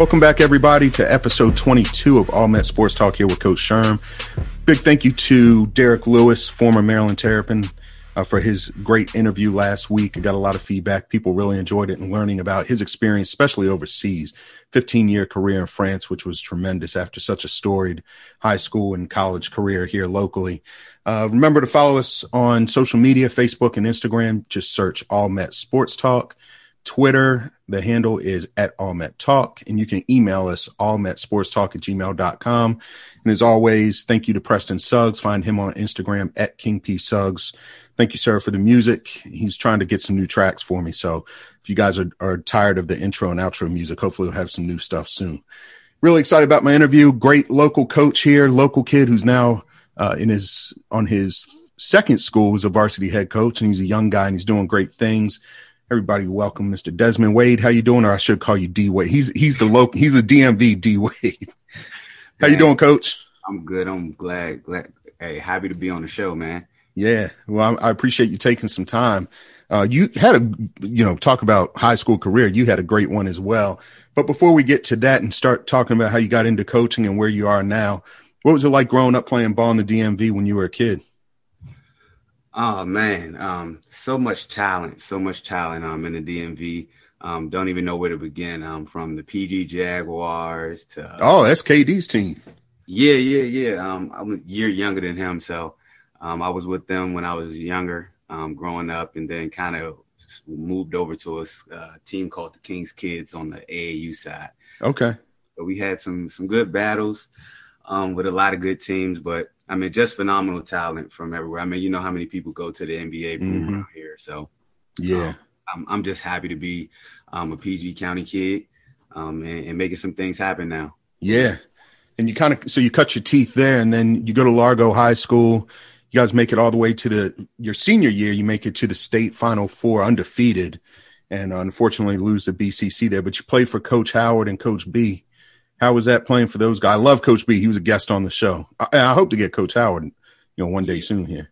Welcome back, everybody, to episode 22 of All Met Sports Talk here with Coach Sherm. Big thank you to Derek Lewis, former Maryland Terrapin, uh, for his great interview last week. I got a lot of feedback. People really enjoyed it and learning about his experience, especially overseas. 15 year career in France, which was tremendous after such a storied high school and college career here locally. Uh, remember to follow us on social media, Facebook and Instagram. Just search All Met Sports Talk. Twitter, the handle is at All Met Talk, and you can email us allmetsportstalk at gmail.com. And as always, thank you to Preston Suggs. Find him on Instagram at King P Suggs. Thank you, sir, for the music. He's trying to get some new tracks for me. So if you guys are, are tired of the intro and outro music, hopefully we'll have some new stuff soon. Really excited about my interview. Great local coach here, local kid who's now uh, in his on his second school as a varsity head coach, and he's a young guy and he's doing great things. Everybody, welcome Mr. Desmond Wade. How you doing? Or I should call you D Wade. He's he's the local. He's the DMV D Wade. How you doing, Coach? I'm good. I'm glad. Glad. Hey, happy to be on the show, man. Yeah. Well, I, I appreciate you taking some time. Uh, you had a, you know, talk about high school career. You had a great one as well. But before we get to that and start talking about how you got into coaching and where you are now, what was it like growing up playing ball in the DMV when you were a kid? Oh man, um, so much talent, so much talent um, in the DMV. Um, don't even know where to begin. Um, from the PG Jaguars to oh, that's KD's team. Yeah, yeah, yeah. Um, I'm a year younger than him, so um, I was with them when I was younger, um, growing up, and then kind of moved over to a uh, team called the Kings Kids on the AAU side. Okay. So we had some some good battles um, with a lot of good teams, but I mean, just phenomenal talent from everywhere. I mean, you know how many people go to the NBA mm-hmm. around here, so yeah, um, I'm I'm just happy to be um, a PG County kid um, and, and, making some things happen now. Yeah, and you kind of so you cut your teeth there, and then you go to Largo High School. You guys make it all the way to the your senior year. You make it to the state final four undefeated, and unfortunately lose the BCC there. But you play for Coach Howard and Coach B. How was that playing for those guys? I love Coach B. He was a guest on the show. I, I hope to get Coach Howard, you know, one day soon here.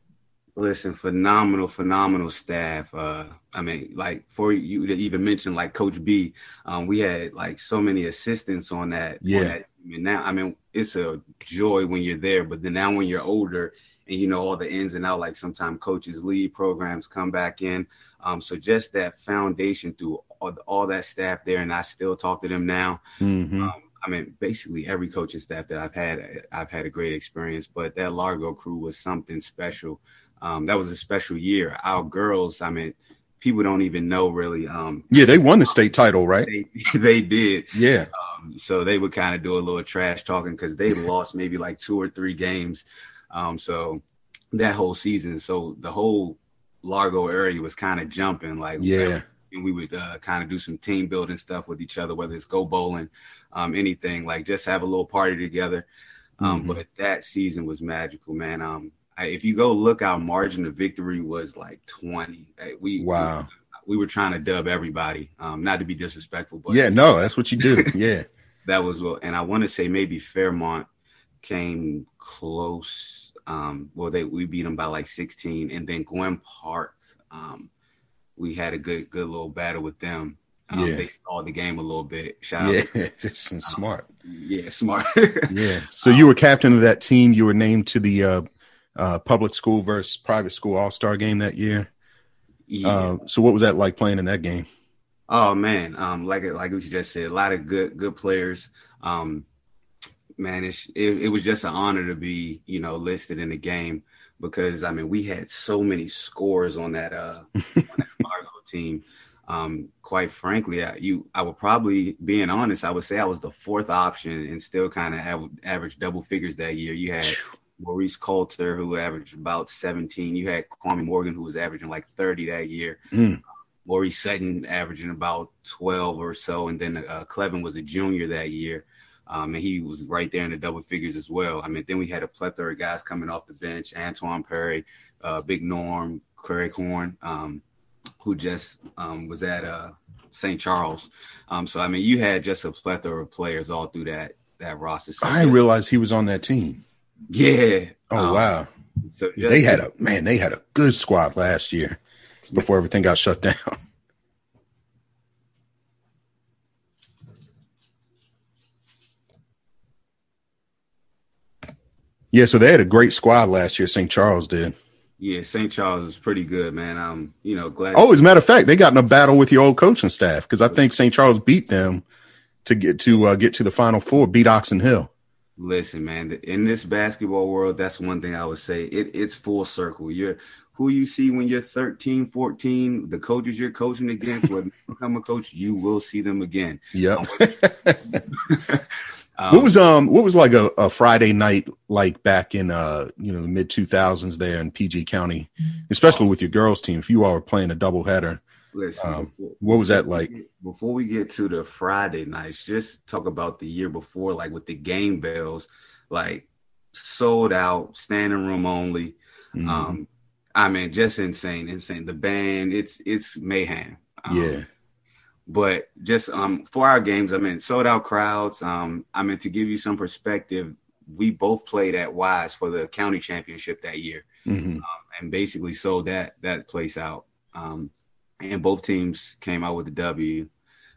Listen, phenomenal, phenomenal staff. Uh, I mean, like for you to even mention like Coach B, um, we had like so many assistants on that. Yeah. On that and now, I mean, it's a joy when you're there, but then now when you're older and you know all the ins and out, like sometimes coaches leave, programs come back in. Um, so just that foundation through all, all, that staff there, and I still talk to them now. Mm-hmm. Um, I mean, basically every coaching staff that I've had, I've had a great experience. But that Largo crew was something special. Um, that was a special year. Our girls, I mean, people don't even know really. Um, yeah, they won the state title, right? They, they did. Yeah. Um, so they would kind of do a little trash talking because they lost maybe like two or three games. Um, so that whole season, so the whole Largo area was kind of jumping. Like, yeah and we would uh, kind of do some team building stuff with each other, whether it's go bowling, um, anything like just have a little party together. Um, mm-hmm. But that season was magical, man. Um, I, if you go look, our margin of victory was like twenty. We wow. We, we were trying to dub everybody, um, not to be disrespectful, but yeah, no, that's what you do. Yeah, that was what, and I want to say maybe Fairmont came close. Um, well, they we beat them by like sixteen, and then Gwynn Park. Um, we had a good good little battle with them. Um, yeah. They stalled the game a little bit. Shout yeah, out. Yeah, just um, smart. Yeah, smart. yeah. So you were captain of that team. You were named to the uh, uh, public school versus private school all star game that year. Yeah. Uh, so what was that like playing in that game? Oh man, um, like like we just said, a lot of good good players. Um, man, it, it was just an honor to be you know listed in the game because I mean we had so many scores on that uh on that team. Um, quite frankly, I, you I would probably being honest, I would say I was the fourth option and still kind of have average double figures that year. You had Maurice Coulter who averaged about 17. You had Kwame Morgan who was averaging like 30 that year. Mm. Maurice Sutton averaging about 12 or so, and then uh, Clevin was a junior that year. Um, and he was right there in the double figures as well. I mean, then we had a plethora of guys coming off the bench: Antoine Perry, uh, Big Norm, Craig Horn, um, who just um, was at uh, St. Charles. Um, so I mean, you had just a plethora of players all through that that roster. So I didn't realize he was on that team. Yeah. Oh um, wow. So just, they had a man. They had a good squad last year before everything got shut down. yeah, so they had a great squad last year. St. Charles did. Yeah, St. Charles is pretty good, man. I'm, you know, glad. Oh, as a matter of fact, they got in a battle with your old coaching staff because I think St. Charles beat them to get to uh, get to the Final Four, beat Oxon Hill. Listen, man, in this basketball world, that's one thing I would say. It, it's full circle. You're who you see when you're 13, 14, the coaches you're coaching against, when you become a coach, you will see them again. Yep. Um, what was um what was like a, a Friday night like back in uh you know the mid two thousands there in PG County, especially with your girls team. If you all were playing a double header, Listen, um, before, what was that like? Before we get to the Friday nights, just talk about the year before, like with the game bells, like sold out, standing room only. Mm-hmm. Um, I mean, just insane, insane. The band, it's it's mayhem. Um, yeah. But just um for our games, I mean, sold out crowds. Um, I mean, to give you some perspective, we both played at Wise for the county championship that year, mm-hmm. um, and basically sold that that place out. Um, and both teams came out with the W.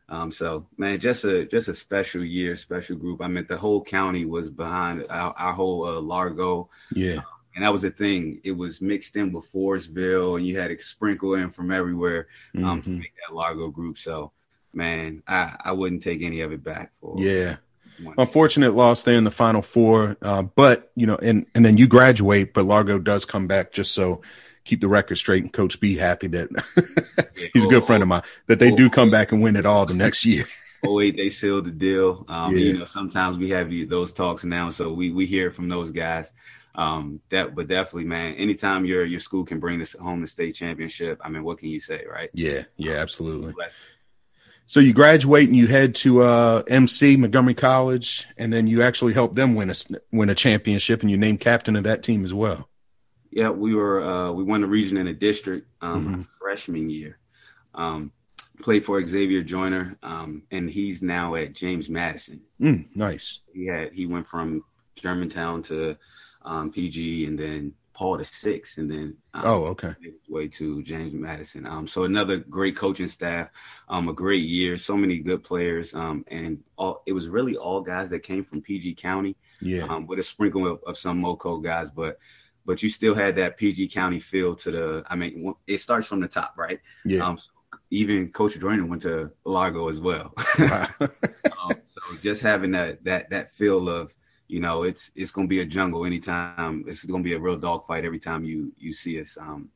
Um, so man, just a just a special year, special group. I mean, the whole county was behind our, our whole uh, Largo. Yeah. Um, and that was the thing. It was mixed in with Forestville, and you had to sprinkle in from everywhere um, mm-hmm. to make that Largo group. So, man, I, I wouldn't take any of it back. For yeah, unfortunate loss there in the Final Four. Uh, but you know, and and then you graduate, but Largo does come back just so keep the record straight and Coach B happy that he's a good friend of mine that they do come back and win it all the next year. oh wait, they sealed the deal. Um, yeah. You know, sometimes we have those talks now, so we we hear from those guys. Um, that but definitely, man. Anytime your your school can bring this home the state championship, I mean, what can you say, right? Yeah, yeah, absolutely. So you graduate and you head to uh, MC Montgomery College, and then you actually help them win a win a championship, and you named captain of that team as well. Yeah, we were uh, we won the region in a district um, mm-hmm. freshman year. Um, played for Xavier Joyner, um, and he's now at James Madison. Mm, nice. He had he went from Germantown to um, PG, and then Paul to six, and then um, oh, okay, way to James Madison. Um, so another great coaching staff, um, a great year, so many good players, um, and all it was really all guys that came from PG County. Yeah, um, with a sprinkle of, of some MoCo guys, but but you still had that PG County feel to the. I mean, it starts from the top, right? Yeah. Um, so even Coach Joyner went to Largo as well. Wow. um, so just having that that that feel of you know it's it's gonna be a jungle anytime. It's gonna be a real dogfight every time you you see us. Um,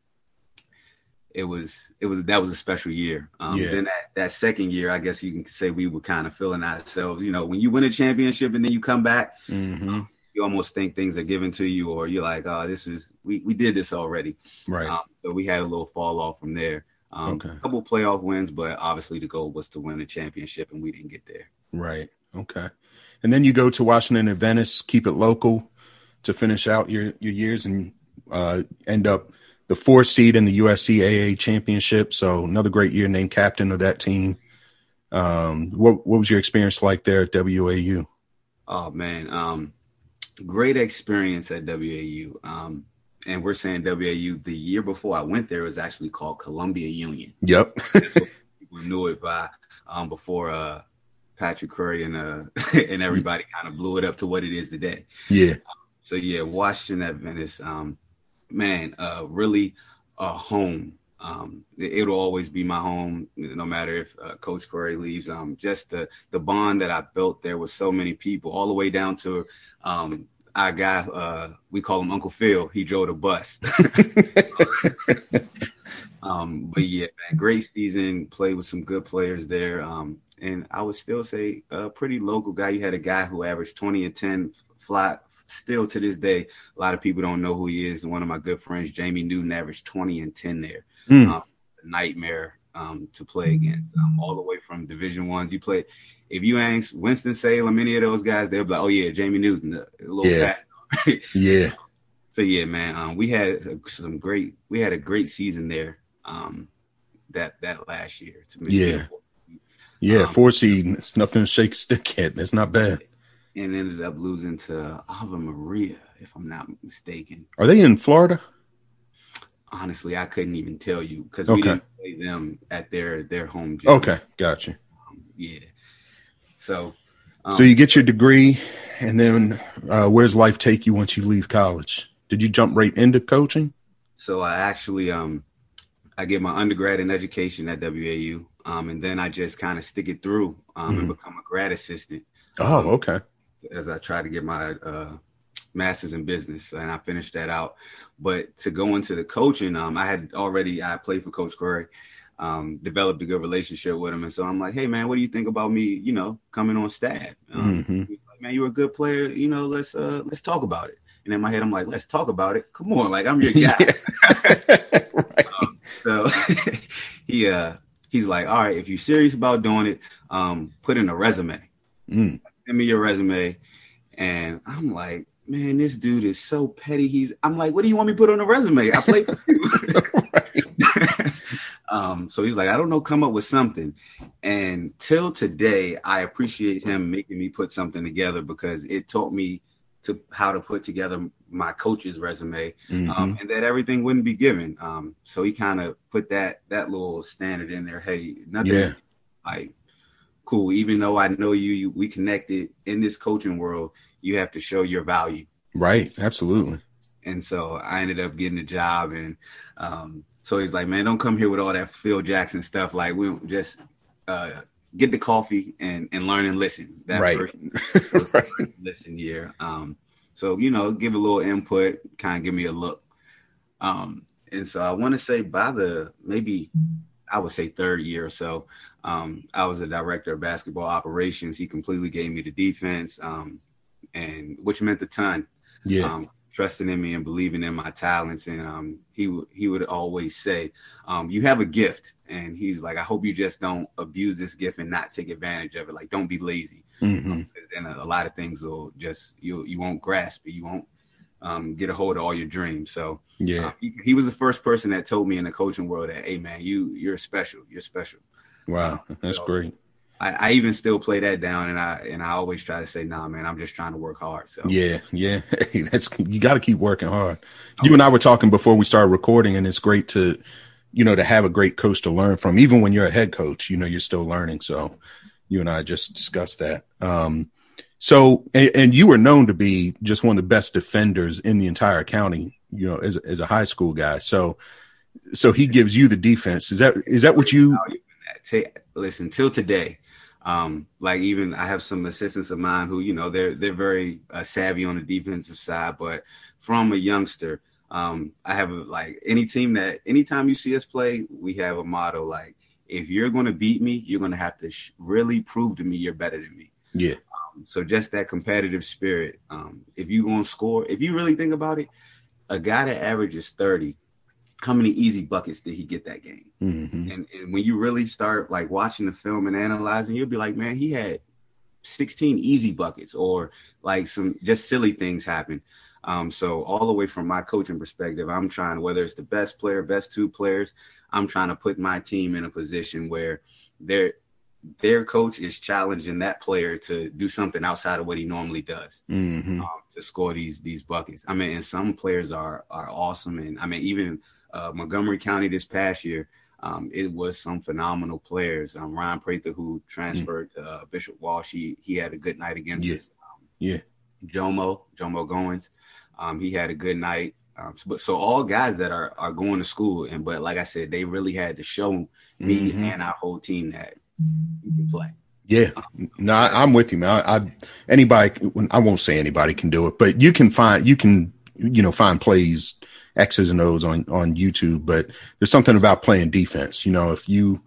it was it was that was a special year. Um, yeah. Then that, that second year, I guess you can say we were kind of feeling ourselves. You know, when you win a championship and then you come back, mm-hmm. um, you almost think things are given to you, or you're like, oh, this is we we did this already. Right. Um, so we had a little fall off from there. Um, okay. A couple playoff wins, but obviously the goal was to win a championship, and we didn't get there. Right. Okay. And then you go to Washington Adventist, keep it local to finish out your your years, and uh, end up the four seed in the USCAA championship. So another great year, named captain of that team. Um, what what was your experience like there at WAU? Oh man, um, great experience at WAU. Um, and we're saying WAU. The year before I went there was actually called Columbia Union. Yep. People knew it by um, before uh, Patrick Curry and uh, and everybody kind of blew it up to what it is today. Yeah. Um, so yeah, Washington Adventist, um, man, uh, really a home. Um, it, will always be my home, no matter if uh, Coach Curry leaves. Um, just the the bond that I built there with so many people, all the way down to um, our guy, uh, we call him Uncle Phil. He drove the bus. um, but yeah, man, great season. Played with some good players there. Um, and I would still say a pretty local guy. You had a guy who averaged 20 and 10 flat. Still to this day, a lot of people don't know who he is. One of my good friends, Jamie Newton, averaged 20 and 10 there. Mm. Um, nightmare um, to play against. Um, all the way from Division Ones, you play if you ask Winston Salem, any of those guys, they'll be like, "Oh yeah, Jamie Newton, a little yeah. yeah. So yeah, man, um, we had some great, we had a great season there. Um, that that last year. To me, yeah, yeah, um, four seed. It's nothing to shake a stick at. That's not bad. And ended up losing to Ave Maria, if I'm not mistaken. Are they in Florida? Honestly, I couldn't even tell you because we didn't play them at their their home gym. Okay, gotcha. Um, yeah, so, Um, so you get your degree, and then uh, where's life take you once you leave college? Did you jump right into coaching? So I actually um I get my undergrad in education at WAU, um, and then I just kind of stick it through um, mm-hmm. and become a grad assistant. Oh, um, okay. As I try to get my uh, master's in business, and I finished that out. But to go into the coaching, um, I had already I played for Coach Corey, um, developed a good relationship with him, and so I'm like, hey man, what do you think about me? You know, coming on staff? Um, mm-hmm. like, man, you're a good player. You know, let's uh, let's talk about it. And in my head, I'm like, let's talk about it. Come on, like I'm your guy. so he uh he's like, all right, if you're serious about doing it, um, put in a resume. Mm. Send me your resume. And I'm like, man, this dude is so petty. He's I'm like, what do you want me to put on a resume? I play for you. um, so he's like, I don't know, come up with something. And till today, I appreciate him making me put something together because it taught me to how to put together my coach's resume, um, mm-hmm. um, and that everything wouldn't be given. Um, so he kind of put that that little standard in there. Hey, nothing yeah. like cool. Even though I know you, you, we connected in this coaching world, you have to show your value. Right. Absolutely. And so I ended up getting a job, and um, so he's like, "Man, don't come here with all that Phil Jackson stuff. Like, we don't just." Uh, get the coffee and and learn and listen. That right. first, first right. listen year. Um, so you know, give a little input, kind of give me a look. Um, and so I want to say by the maybe I would say third year or so, um, I was a director of basketball operations. He completely gave me the defense, um, and which meant a ton. Yeah. Um, trusting in me and believing in my talents. And um, he he would always say, um, "You have a gift," and he's like, "I hope you just don't abuse this gift and not take advantage of it. Like, don't be lazy." Mm-hmm. Um, and a, a, lot of things will just you you won't grasp it. You won't um, get a hold of all your dreams. So yeah, uh, he, he, was the first person that told me in the coaching world that, "Hey, man, you you're special. You're special." Wow, that's so, great. I, I, even still play that down, and I and I always try to say, "Nah, man, I'm just trying to work hard." So yeah, yeah, hey, that's you got to keep working hard. You and I were talking before we started recording, and it's great to, you know, to have a great coach to learn from. Even when you're a head coach, you know, you're still learning. So you and I just discussed that. Um, so and, and you were known to be just one of the best defenders in the entire county. You know, as as a high school guy. So so he gives you the defense. Is that is that what you? Listen, till today, um, like even I have some assistants of mine who, you know, they're they're very uh, savvy on the defensive side, but from a youngster, um, I have a, like any team that anytime you see us play, we have a motto like, if you're going to beat me, you're going to have to sh- really prove to me you're better than me. Yeah. Um, so just that competitive spirit. Um, if you going to score, if you really think about it, a guy that averages 30 how many easy buckets did he get that game? Mm-hmm. And, and when you really start like watching the film and analyzing, you'll be like, man, he had 16 easy buckets or like some just silly things happen. Um, so all the way from my coaching perspective, I'm trying, whether it's the best player, best two players, I'm trying to put my team in a position where their their coach is challenging that player to do something outside of what he normally does mm-hmm. um, to score these these buckets. I mean, and some players are are awesome, and I mean even uh, Montgomery County this past year, um, it was some phenomenal players. Um, Ryan Prather, who transferred mm. uh, Bishop Walsh, he, he had a good night against yeah. us. Um, yeah. Jomo, Jomo Goins, um, he had a good night. Um, but so all guys that are are going to school, and but like I said, they really had to show me mm-hmm. and our whole team that you can play. Yeah, no, I, am with you, man. I, I anybody, I won't say anybody can do it, but you can find you can you know find plays X's and O's on on YouTube, but there's something about playing defense. You know, if you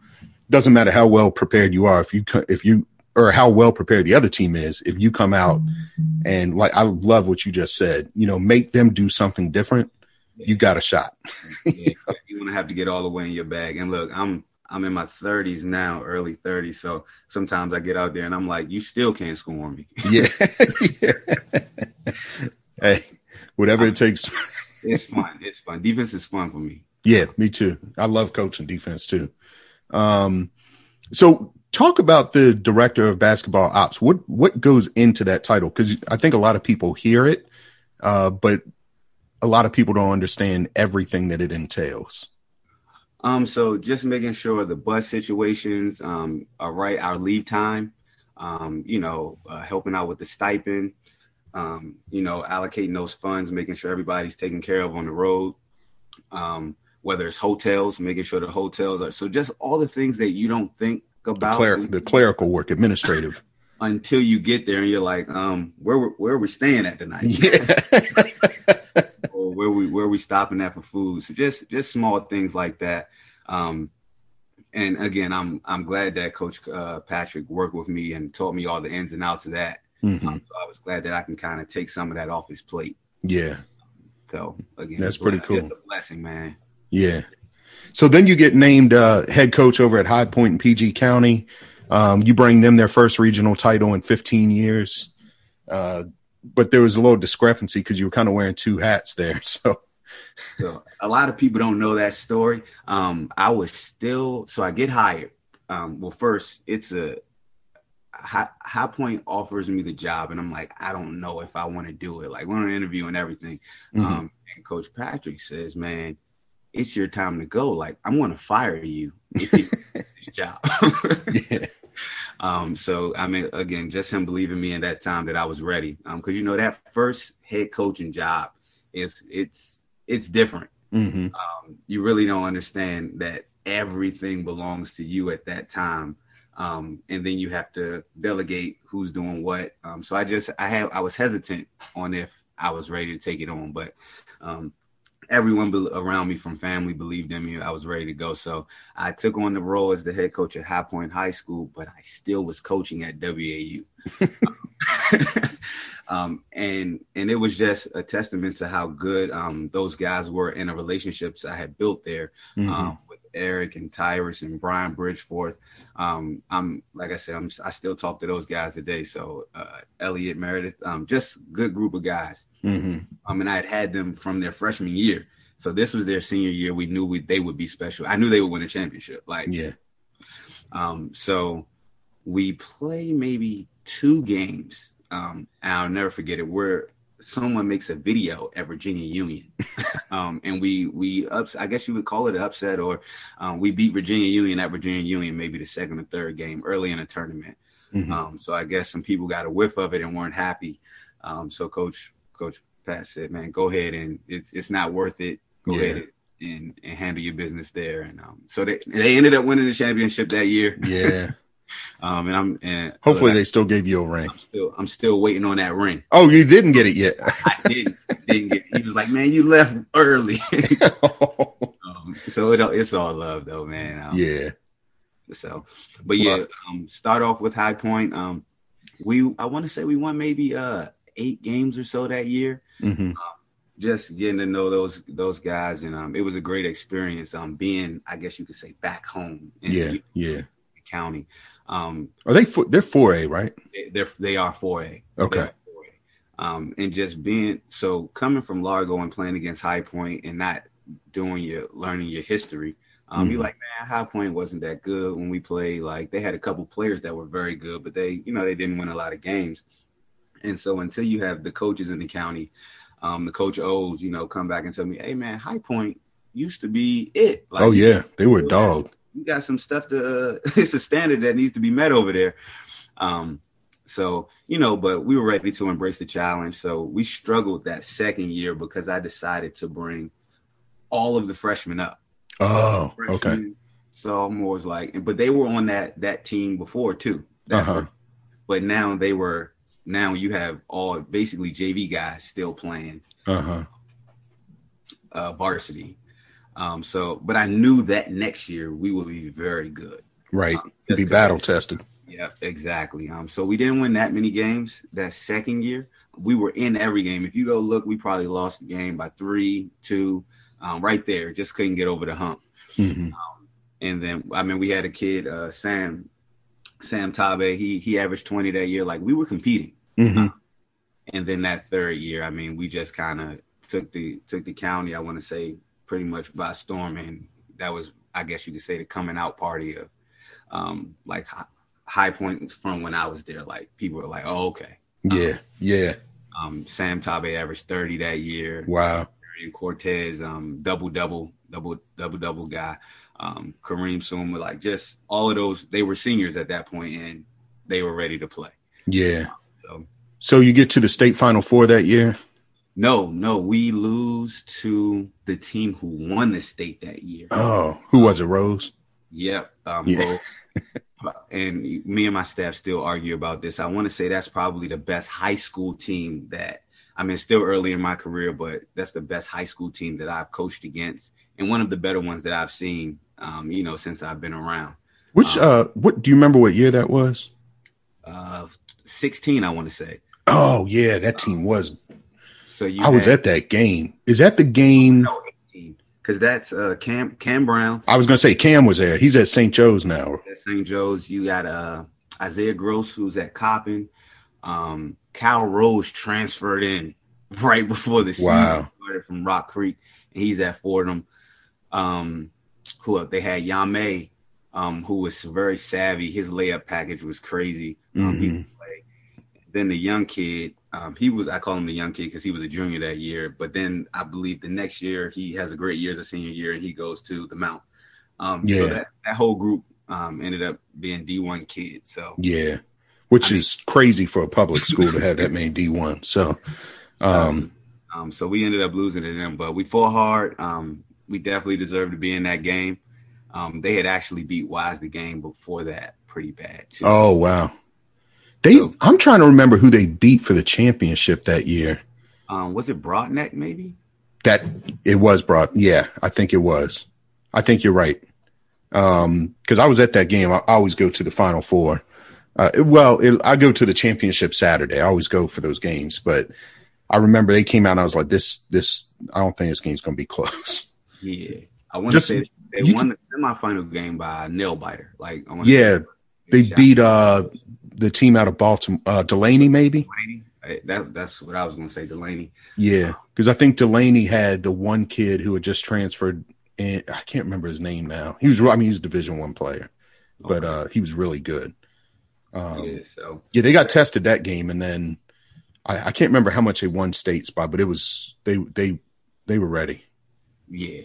doesn't matter how well prepared you are, if you if you or how well prepared the other team is, if you come out and like I love what you just said, you know, make them do something different, you got a shot. yeah, you want to have to get all the way in your bag. And look, I'm I'm in my 30s now, early 30s. So sometimes I get out there and I'm like, you still can't score on me. yeah. yeah. hey, whatever it takes it's fun. It's fun. Defense is fun for me. Yeah, me too. I love coaching defense too. Um, so talk about the director of basketball ops. What what goes into that title? Because I think a lot of people hear it, uh, but a lot of people don't understand everything that it entails. Um, so just making sure the bus situations um, are right, our leave time, um, you know, uh, helping out with the stipend, um, you know, allocating those funds, making sure everybody's taken care of on the road. Um, whether it's hotels, making sure the hotels are so just all the things that you don't think about the, cler- the clerical work, administrative. until you get there and you're like, um, where where are we staying at tonight? Yeah. or where we where we stopping at for food. So just just small things like that. Um, and again, I'm I'm glad that Coach uh, Patrick worked with me and taught me all the ins and outs of that. Mm-hmm. Um, so I was glad that I can kind of take some of that off his plate. Yeah. So again, that's pretty cool. It's a blessing, man. Yeah. So then you get named uh, head coach over at High Point in PG County. Um, you bring them their first regional title in 15 years. Uh, but there was a little discrepancy because you were kind of wearing two hats there. So. so a lot of people don't know that story. Um, I was still so I get hired. Um, well, first it's a high, high Point offers me the job, and I'm like, I don't know if I want to do it. Like we're on an interview and everything. Mm-hmm. Um, and Coach Patrick says, "Man, it's your time to go. Like I'm going to fire you if you this job." yeah. Um, so I mean, again, just him believing me in that time that I was ready. Um, because you know that first head coaching job is it's it's different. Mm-hmm. Um, you really don't understand that everything belongs to you at that time. Um, and then you have to delegate who's doing what. Um, so I just I have I was hesitant on if I was ready to take it on, but um, everyone be- around me from family believed in me. I was ready to go. So I took on the role as the head coach at High Point High School, but I still was coaching at WAU. um, and and it was just a testament to how good um, those guys were in the relationships I had built there mm-hmm. um, Eric and Tyrus and Brian Bridgeforth. Um, I'm like I said, I'm, I still talk to those guys today. So uh, Elliot Meredith, um, just good group of guys. Mm-hmm. I mean, I had had them from their freshman year. So this was their senior year. We knew we, they would be special. I knew they would win a championship. Like, yeah. Um, so we play maybe two games. Um, and I'll never forget it. Where someone makes a video at Virginia Union, um, and we we ups. I guess you would call it an upset, or um, we beat Virginia Union at Virginia Union, maybe the second or third game early in the tournament. Mm-hmm. Um, so I guess some people got a whiff of it and weren't happy. Um, so coach Coach Pat said, "Man, go ahead and it's it's not worth it. Go yeah. ahead and, and handle your business there." And um, so they they ended up winning the championship that year. Yeah. Um, and I'm and hopefully they still gave you a ring. I'm still I'm still waiting on that ring. Oh, you didn't get it yet. I didn't. didn't get it. He was like, "Man, you left early." um, so it, it's all love though, man. Um, yeah. So, but yeah, um, start off with High Point. Um, we I want to say we won maybe uh eight games or so that year. Mm-hmm. Um, just getting to know those those guys, and um, it was a great experience. Um, being I guess you could say back home. yeah, yeah. County. Um, are they? They're four A, right? They're they are four A. Okay. Um, and just being so coming from Largo and playing against High Point and not doing your learning your history. Um, mm-hmm. You're like, man, High Point wasn't that good when we played. Like they had a couple players that were very good, but they, you know, they didn't win a lot of games. And so until you have the coaches in the county, um, the coach O's, you know, come back and tell me, hey man, High Point used to be it. Like, oh yeah, they were a dog you got some stuff to. Uh, it's a standard that needs to be met over there. Um, so you know, but we were ready to embrace the challenge. So we struggled that second year because I decided to bring all of the freshmen up. Oh, freshmen, okay. Sophomores like, but they were on that that team before too. Uh-huh. But now they were. Now you have all basically JV guys still playing. Uh-huh. Uh, varsity. Um, so, but I knew that next year we would be very good. Right. Um, be battle tested. Yeah, exactly. Um, so we didn't win that many games that second year. We were in every game. If you go look, we probably lost the game by three, two, um, right there. Just couldn't get over the hump. Mm-hmm. Um, and then, I mean, we had a kid, uh, Sam, Sam Tabe. He he averaged twenty that year. Like we were competing. Mm-hmm. Uh, and then that third year, I mean, we just kind of took the took the county. I want to say pretty much by storm, and that was, I guess you could say, the coming out party of um, like high points from when I was there. Like people were like, "Oh, okay." Yeah, um, yeah. Um, Sam Tabe averaged thirty that year. Wow. And Cortez, um, double double, double double double guy. Um, Kareem Suma, like just all of those. They were seniors at that point, and they were ready to play. Yeah. So, so you get to the state final four that year. No, no, we lose to the team who won the state that year. Oh, who was it? Rose. Yep. Um, yeah. and me and my staff still argue about this. I want to say that's probably the best high school team that I mean, still early in my career, but that's the best high school team that I've coached against, and one of the better ones that I've seen. Um, you know, since I've been around. Which um, uh, what do you remember? What year that was? Uh, sixteen, I want to say. Oh yeah, that team was so you I had, was at that game. Is that the game? No, because that's uh, Cam Cam Brown. I was gonna say Cam was there. He's at St. Joe's now. At St. Joe's, you got uh, Isaiah Gross, who's at Coppin. Um, Cal Rose transferred in right before the season wow. started from Rock Creek, and he's at Fordham. Um, who they had Yame, um, who was very savvy. His layup package was crazy. Um, mm-hmm. Then the young kid, um, he was I call him the young kid because he was a junior that year. But then I believe the next year he has a great year as a senior year and he goes to the Mount. Um, yeah. So that, that whole group um, ended up being D one kids. So yeah, which I is mean, crazy for a public school to have that many D one. So um, um, so we ended up losing to them, but we fought hard. Um, we definitely deserved to be in that game. Um, they had actually beat Wise the game before that pretty bad too. Oh wow. They, so, I'm trying to remember who they beat for the championship that year. Um, was it Broadneck maybe? That it was Broad. Yeah, I think it was. I think you're right. Um, because I was at that game. I, I, always go to the Final Four. Uh, well, it, I go to the championship Saturday. I always go for those games, but I remember they came out. and I was like, this, this. I don't think this game's going to be close. Yeah, I want to say they won can, the semifinal game by nail biter. Like, yeah, they beat uh the team out of Baltimore, uh, Dulaney, maybe. Dulaney? That that's what I was going to say, Dulaney. Yeah, because I think Dulaney had the one kid who had just transferred, and I can't remember his name now. He was, I mean, he was a Division One player, but okay. uh, he was really good. Um, yeah, so yeah, they got tested that game, and then I, I can't remember how much they won states by, but it was they they they were ready. Yeah,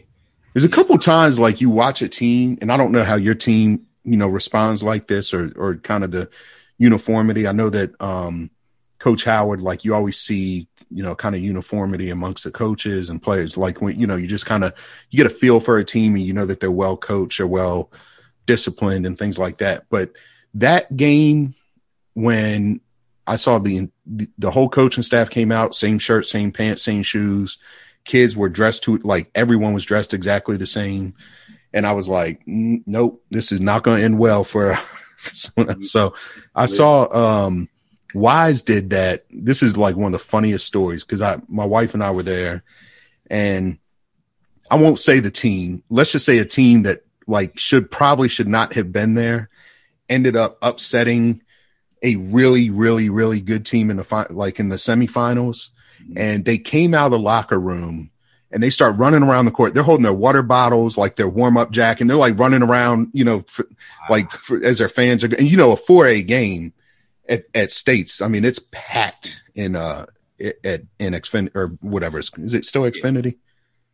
there's a couple times like you watch a team, and I don't know how your team you know responds like this or or kind of the uniformity. I know that um, Coach Howard, like you always see, you know, kind of uniformity amongst the coaches and players. Like when you know, you just kind of you get a feel for a team, and you know that they're well coached or well disciplined and things like that. But that game when I saw the the whole coaching staff came out, same shirt, same pants, same shoes. Kids were dressed to like everyone was dressed exactly the same, and I was like, nope, this is not going to end well for so I saw um, Wise did that. This is like one of the funniest stories because I my wife and I were there, and I won't say the team. Let's just say a team that like should probably should not have been there ended up upsetting a really really really good team in the fi- like in the semifinals and they came out of the locker room and they start running around the court. They're holding their water bottles, like their warm up jack, and they're like running around, you know, for, like for, as their fans are. And you know, a four A game at, at states. I mean, it's packed in uh at in Xfinity or whatever. Is it still Xfinity?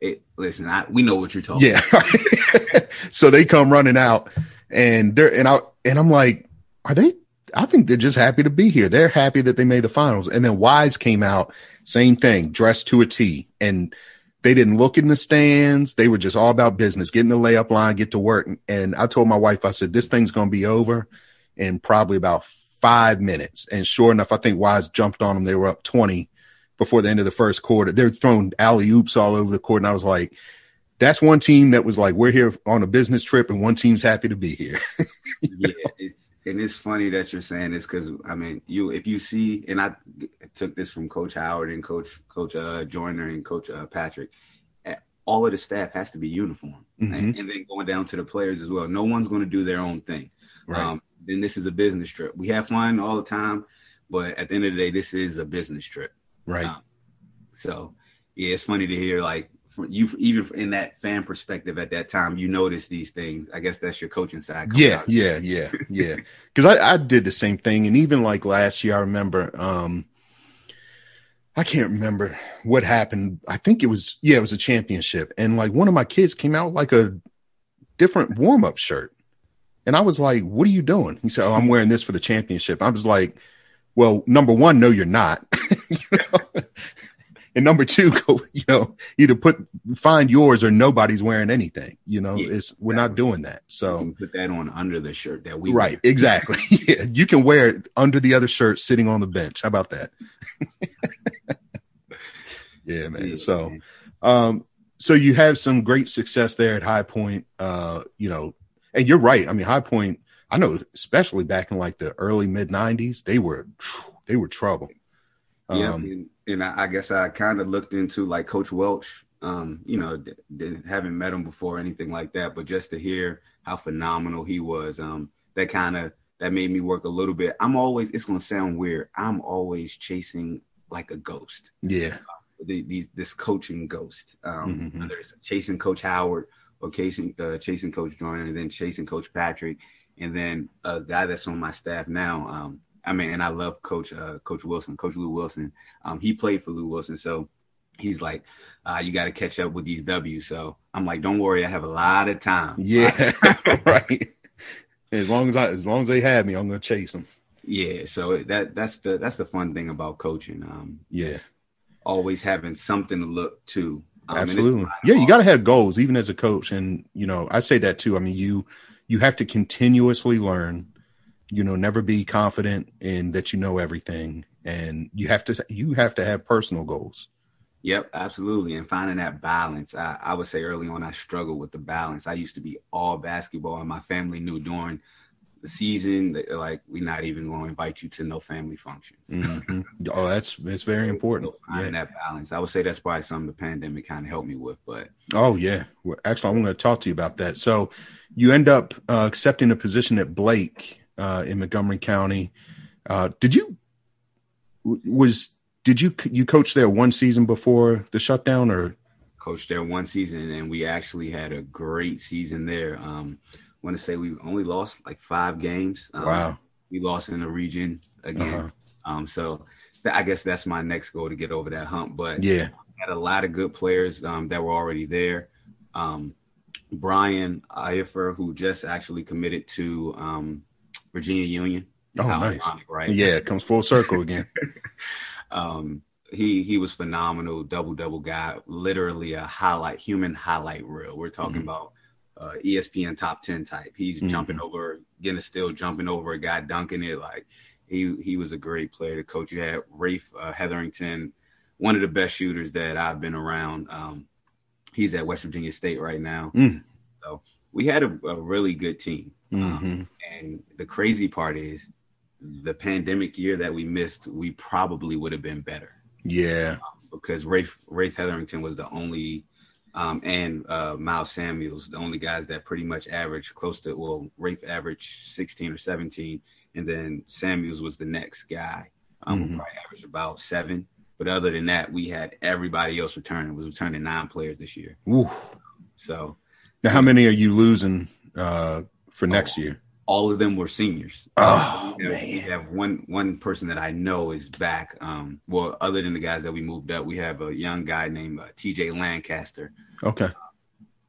It, listen, I, we know what you're talking. Yeah. so they come running out, and they're and I and I'm like, are they? I think they're just happy to be here. They're happy that they made the finals. And then Wise came out, same thing, dressed to a T, and they didn't look in the stands. They were just all about business, getting the layup line, get to work. And I told my wife, I said, this thing's going to be over in probably about five minutes. And sure enough, I think Wise jumped on them. They were up 20 before the end of the first quarter. They're throwing alley oops all over the court. And I was like, that's one team that was like, we're here on a business trip and one team's happy to be here. yeah. And it's funny that you're saying this because I mean, you, if you see, and I took this from Coach Howard and Coach Coach uh, Joyner and Coach uh, Patrick. Eh, all of the staff has to be uniform, mm-hmm. and, and, then going down to the players as well. No one's going to do their own thing. Right. Um, then this is a business trip. We have fun all the time, but at the end of the day, this is a business trip. Right. Um, so, yeah, it's funny to hear like you even in that fan perspective at that time, you notice these things. I guess that's your coaching side. Yeah, yeah, yeah, yeah. Because I, I did the same thing, and even like last year, I remember um, I can't remember what happened. I think it was yeah, it was a championship, and like one of my kids came out like a different warm up shirt, And I was like, what are you doing? He said, oh, I'm wearing this for the championship. I was like, well, number one, no, you're not. you know? And number two, go, you know, either put find yours or nobody's wearing anything. You know, yeah, it's we're not doing that. So put that on under the shirt that we right, wear. exactly. yeah, you can wear it under the other shirt sitting on the bench. How about that? yeah, man. Yeah, so, man. um, so you have some great success there at High Point. Uh, you know, and you're right. I mean, High Point. I know, especially back in like the early mid '90s, they were they were trouble. Yeah, um, and, and I, I, guess I kind of looked into like Coach Welch. Um, you know, d- d- haven't met him before or anything like that, but just to hear how phenomenal he was, um, that kind of that made me work a little bit. I'm always. It's gonna sound weird. I'm always chasing like a ghost. Yeah. Uh, the, the, this coaching ghost. Um, mm-hmm. whether it's chasing Coach Howard or chasing uh, chasing Coach Joyner, and then chasing Coach Patrick, and then a guy that's on my staff now. Um, I mean, and I love Coach uh, Coach Wilson, Coach Lou Wilson. Um, he played for Lou Wilson, so he's like, uh, you got to catch up with these W's. So I'm like, don't worry, I have a lot of time. Yeah, right. As long as I, as long as they have me, I'm gonna chase them. Yeah, so that that's the that's the fun thing about coaching. Um, yeah, always having something to look to. Um, Absolutely. Yeah, you got to have goals, even as a coach, and you know, I say that too. I mean, you you have to continuously learn you know never be confident in that you know everything. And you have to you have to have personal goals. Yep absolutely. And finding that balance I, I would say early on i struggled with the balance. I used to be all basketball and my family knew during the season that like we're not even going to invite you to no family functions. Mm-hmm. oh that's it's very important. finding yeah. that balance i would say that's probably something the pandemic kind of helped me with but oh yeah. Well, actually i'm going to talk to you about that. So you end up uh, accepting a position at blake uh, in Montgomery County. Uh, did you was did you you coach there one season before the shutdown or coached there one season and we actually had a great season there. Um, I want to say we only lost like five games. Um, wow. We lost in the region again. Uh-huh. Um, so th- I guess that's my next goal to get over that hump. But yeah, had a lot of good players um, that were already there. Um, Brian Ifer, who just actually committed to um, Virginia Union. Oh, nice. Ironic, right? Yeah, it comes full circle again. um, he he was phenomenal, double double guy, literally a highlight, human highlight reel. We're talking mm-hmm. about uh, ESPN top ten type. He's mm-hmm. jumping over, getting a steal, jumping over a guy, dunking it. Like he he was a great player to coach. You had Rafe uh, Hetherington, one of the best shooters that I've been around. Um, he's at West Virginia State right now. Mm. So we had a, a really good team. Um, mm-hmm. Um, and the crazy part is the pandemic year that we missed, we probably would have been better. Yeah. Um, because Rafe, Rafe Hetherington was the only, um, and uh, Miles Samuels, the only guys that pretty much averaged close to, well, Rafe averaged 16 or 17. And then Samuels was the next guy, um, mm-hmm. probably averaged about seven. But other than that, we had everybody else returning. Was returning nine players this year. Ooh. So, now how many are you losing uh, for next oh, year? all of them were seniors. Oh we have, man, we have one one person that I know is back. Um, well, other than the guys that we moved up, we have a young guy named uh, T.J. Lancaster. Okay. Uh,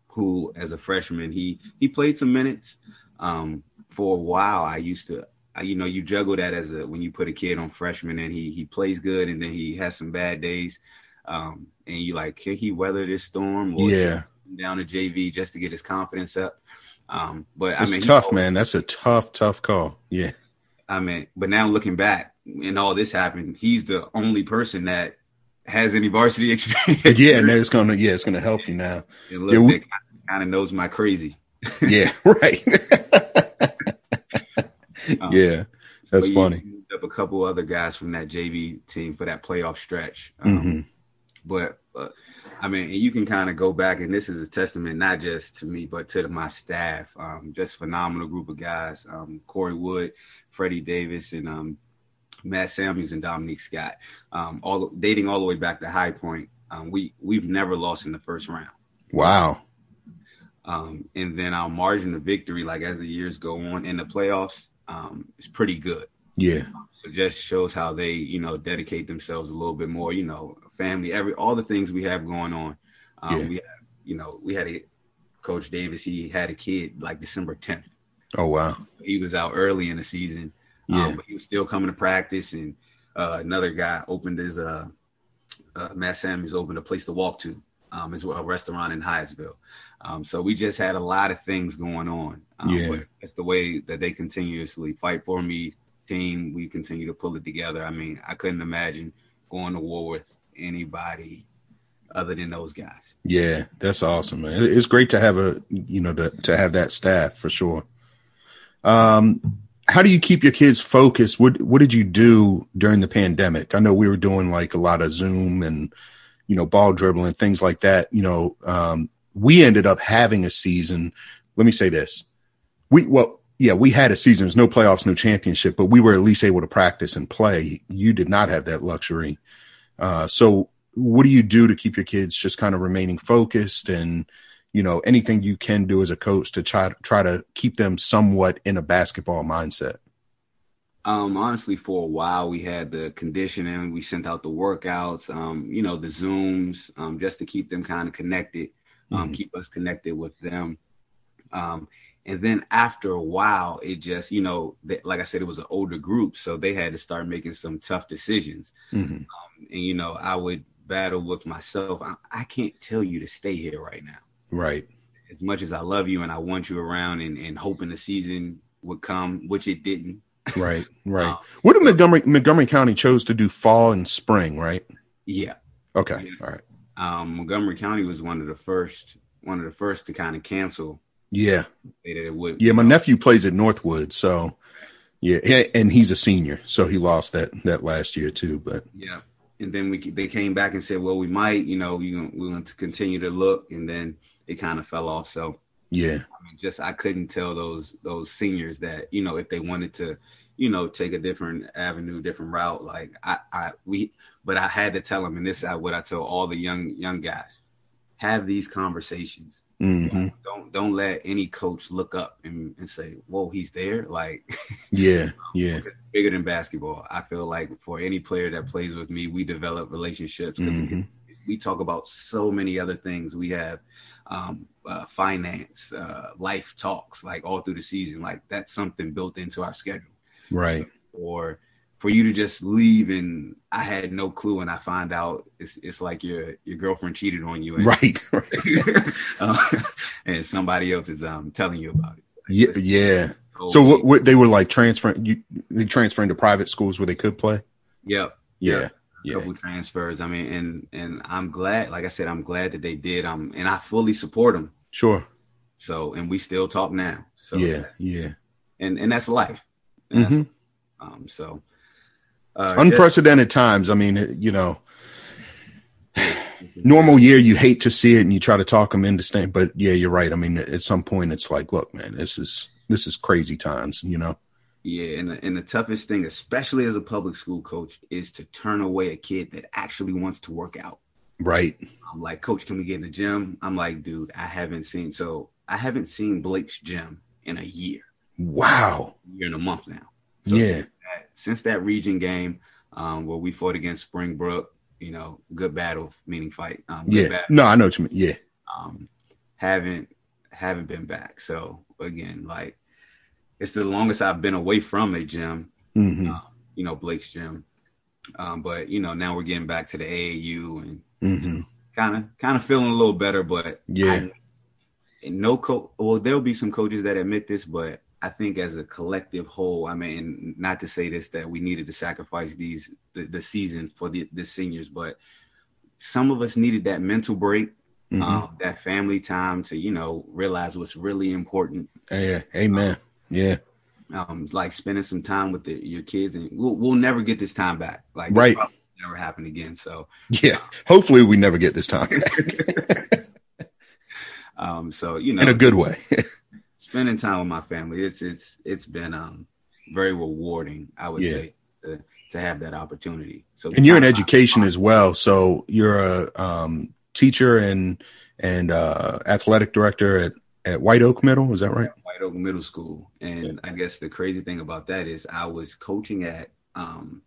who, as a freshman, he he played some minutes. Um, for a while, I used to, you know, you juggle that as a when you put a kid on freshman and he he plays good and then he has some bad days, um, and you like, can he weather this storm? Or yeah. Down to JV just to get his confidence up. Um, but it's I mean, tough, man. That's a tough, tough call. Yeah. I mean, but now looking back and all this happened, he's the only person that has any varsity experience. yeah, and it's gonna yeah, it's gonna help you now. And look, yeah, we, kind of knows my crazy. yeah, right. um, yeah, that's funny. Up a couple other guys from that JV team for that playoff stretch. Um, mm-hmm. But uh, I mean, you can kind of go back, and this is a testament not just to me, but to my staff. Um, just phenomenal group of guys: um, Corey Wood, Freddie Davis, and um, Matt Samuels and Dominique Scott. Um, all dating all the way back to High Point. Um, we we've never lost in the first round. Wow. Um, and then our margin of victory, like as the years go on in the playoffs, is pretty good. Yeah. So just shows how they, you know, dedicate themselves a little bit more, you know, family, every all the things we have going on. Um, yeah. we have, you know, we had a coach Davis, he had a kid like December 10th. Oh wow. He was out early in the season. Yeah. Um, but he was still coming to practice and uh, another guy opened his uh, uh Matt Samuels opened a place to walk to um, as well, a restaurant in Hyattsville. Um, so we just had a lot of things going on. Um, yeah. It's the way that they continuously fight for me, team. We continue to pull it together. I mean, I couldn't imagine going to war with anybody other than those guys. Yeah, that's awesome, man. It's great to have a you know to to have that staff for sure. Um, how do you keep your kids focused? What what did you do during the pandemic? I know we were doing like a lot of Zoom and you know ball dribbling things like that. You know, um, we ended up having a season. Let me say this: we well, yeah, we had a season. There's no playoffs, no championship, but we were at least able to practice and play. You did not have that luxury. Uh, so, what do you do to keep your kids just kind of remaining focused and you know anything you can do as a coach to try try to keep them somewhat in a basketball mindset? Um, honestly, for a while we had the conditioning, we sent out the workouts, um, you know, the zooms, um, just to keep them kind of connected um, mm-hmm. keep us connected with them. Um, and then after a while, it just, you know, they, like I said, it was an older group, so they had to start making some tough decisions. Mm-hmm. Um, and you know, I would battle with myself. I, I, can't tell you to stay here right now. Right. As much as I love you and I want you around, and, and hoping the season would come, which it didn't. Right. Right. um, what did Montgomery Montgomery County chose to do fall and spring, right? Yeah. Okay. Yeah. All right um, Montgomery County was one of the first one of the first to kind of cancel. Yeah. Would, yeah, my nephew plays at Northwood, so yeah, and he's a senior, so he lost that that last year too. But yeah, and then we they came back and said, well, we might, you know, we we want to continue to look, and then it kind of fell off. So yeah, I mean, just I couldn't tell those those seniors that you know if they wanted to you know, take a different avenue, different route. Like I, I, we, but I had to tell them, and this is what I tell all the young, young guys: have these conversations. Mm-hmm. Don't, don't let any coach look up and, and say, "Whoa, he's there!" Like, yeah, yeah. Bigger than basketball. I feel like for any player that plays with me, we develop relationships. Mm-hmm. We, we talk about so many other things. We have um, uh, finance, uh, life talks, like all through the season. Like that's something built into our schedule right? or for you to just leave and I had no clue and I find out it's it's like your your girlfriend cheated on you, and, right? right. uh, and somebody else is um telling you about it. Yeah, yeah. so what, what, they were like transferring you they transferring to private schools where they could play. Yep. Yeah. Yeah. couple transfers. I mean, and and I'm glad. Like I said, I'm glad that they did. Um, and I fully support them. Sure. So, and we still talk now. So yeah, yeah. And and that's life. Mm-hmm. Um, so uh, unprecedented yeah. times. I mean, you know, normal year you hate to see it and you try to talk them into staying, but yeah, you're right. I mean, at some point it's like, look, man, this is this is crazy times, you know. Yeah, and the, and the toughest thing, especially as a public school coach, is to turn away a kid that actually wants to work out. Right. I'm like, Coach, can we get in the gym? I'm like, dude, I haven't seen so I haven't seen Blake's gym in a year. Wow. Year and a month now. So yeah. Since that, region game um, where we fought against Springbrook, you know, good battle, meaning fight. Um, yeah. Battle, no, I know what you mean. Yeah. Um, haven't haven't been back. So again, like it's the longest I've been away from a gym. Mm-hmm. Uh, you know, Blake's gym. Um, but you know, now we're getting back to the AAU and kind of kind of feeling a little better. But yeah, I, no coach. Well, there'll be some coaches that admit this, but I think as a collective whole, I mean, not to say this that we needed to sacrifice these the, the season for the, the seniors, but some of us needed that mental break, mm-hmm. um, that family time to you know realize what's really important. Yeah, amen. yeah, um, like spending some time with the, your kids, and we'll, we'll never get this time back. Like right, never happen again. So yeah, hopefully we never get this time. um, so you know, in a good way spending time with my family. It's it's it's been um very rewarding. I would yeah. say to, to have that opportunity. So and you're in education as well. So you're a um, teacher and and uh, athletic director at at White Oak Middle. Is that right? White Oak Middle School. And yeah. I guess the crazy thing about that is I was coaching at um,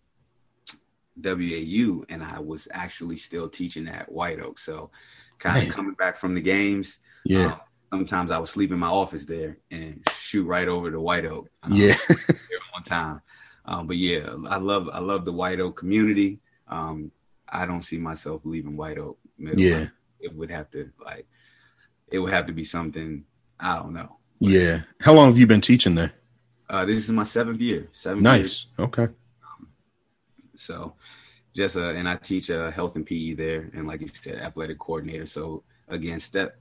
WAU and I was actually still teaching at White Oak. So kind of coming back from the games. Yeah. Um, sometimes I would sleep in my office there and shoot right over to White Oak. Um, yeah, one time. Um, but yeah, I love I love the White Oak community. Um, I don't see myself leaving White Oak. Middle. Yeah, it would have to like it would have to be something I don't know. Yeah. How long have you been teaching there? Uh, this is my seventh year. Seven. Nice. Years. Okay. Um, so, just uh, and I teach uh, health and PE there, and like you said, athletic coordinator. So again, step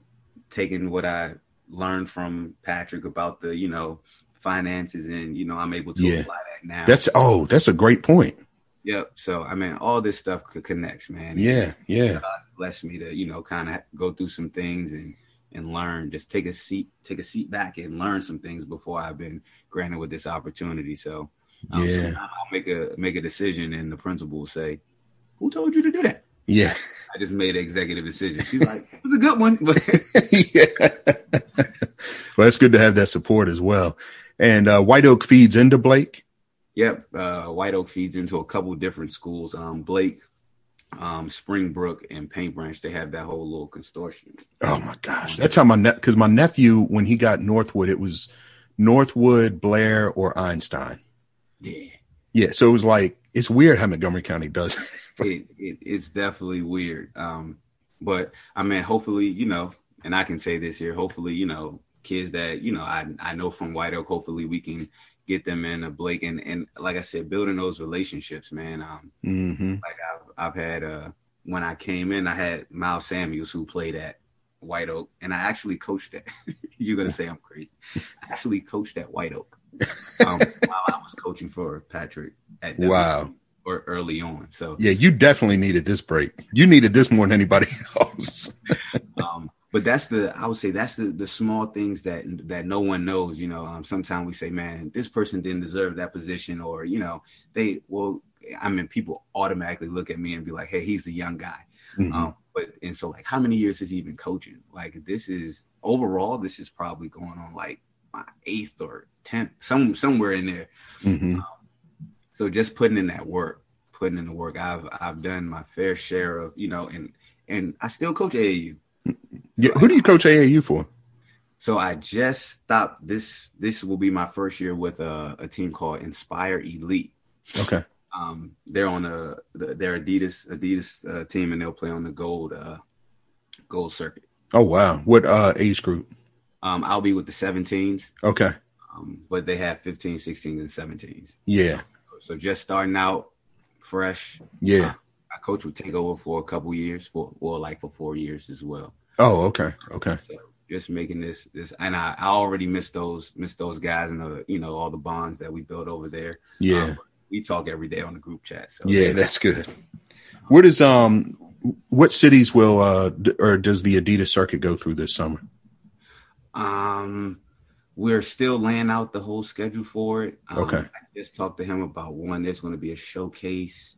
taking what I learned from Patrick about the you know finances, and you know I'm able to yeah. apply that now. That's oh, that's a great point. Yep. So I mean, all this stuff could connects, man. Yeah, yeah. God bless me to you know kind of go through some things and and learn. Just take a seat, take a seat back and learn some things before I've been granted with this opportunity. So, um, yeah, so I'll make a make a decision, and the principal will say, "Who told you to do that?" Yeah, I just made an executive decision. She's like, "It was a good one," yeah. well, it's good to have that support as well. And uh, White Oak feeds into Blake. Yep, uh, White Oak feeds into a couple different schools. Um, Blake, um, Springbrook, and Paint Branch. They have that whole little consortium. Oh my gosh, that's how my ne- because my nephew when he got Northwood, it was Northwood, Blair, or Einstein. Yeah, yeah. So it was like it's weird how Montgomery County does it, it, it's definitely weird. Um, but I mean, hopefully, you know, and I can say this here. Hopefully, you know, kids that you know I I know from White Oak. Hopefully, we can get them in a Blake and and like I said, building those relationships, man. Um, mm-hmm. like I've I've had uh when I came in, I had Miles Samuels who played at White Oak, and I actually coached at. you're gonna say I'm crazy. I actually coached at White Oak um, while I was coaching for Patrick at wow or early on. So yeah, you definitely needed this break. You needed this more than anybody else. um, but that's the I would say that's the the small things that that no one knows. You know, um, sometimes we say, man, this person didn't deserve that position, or you know, they well, I mean, people automatically look at me and be like, hey, he's the young guy. Mm-hmm. Um, but and so like, how many years has he been coaching? Like, this is overall, this is probably going on like my eighth or tenth, some somewhere in there. Mm-hmm. Um, so just putting in that work, putting in the work, I've I've done my fair share of you know, and and I still coach AAU. Yeah, who do you coach AAU for? So I just stopped this. This will be my first year with a, a team called Inspire Elite. Okay. Um, they're on a their Adidas Adidas uh, team, and they'll play on the gold uh, gold circuit. Oh wow! What uh, age group? Um, I'll be with the 17s. Okay. Um, but they have 15, 16s, and 17s. Yeah. So just starting out fresh. Yeah. Uh, I coach would take over for a couple years, for or like for four years as well. Oh, okay, okay. So just making this this, and I, I already miss those miss those guys and the you know all the bonds that we built over there. Yeah, um, we talk every day on the group chat. So yeah, that's good. Where does um what cities will uh d- or does the Adidas circuit go through this summer? Um, we're still laying out the whole schedule for it. Um, okay. I just talked to him about one. There's going to be a showcase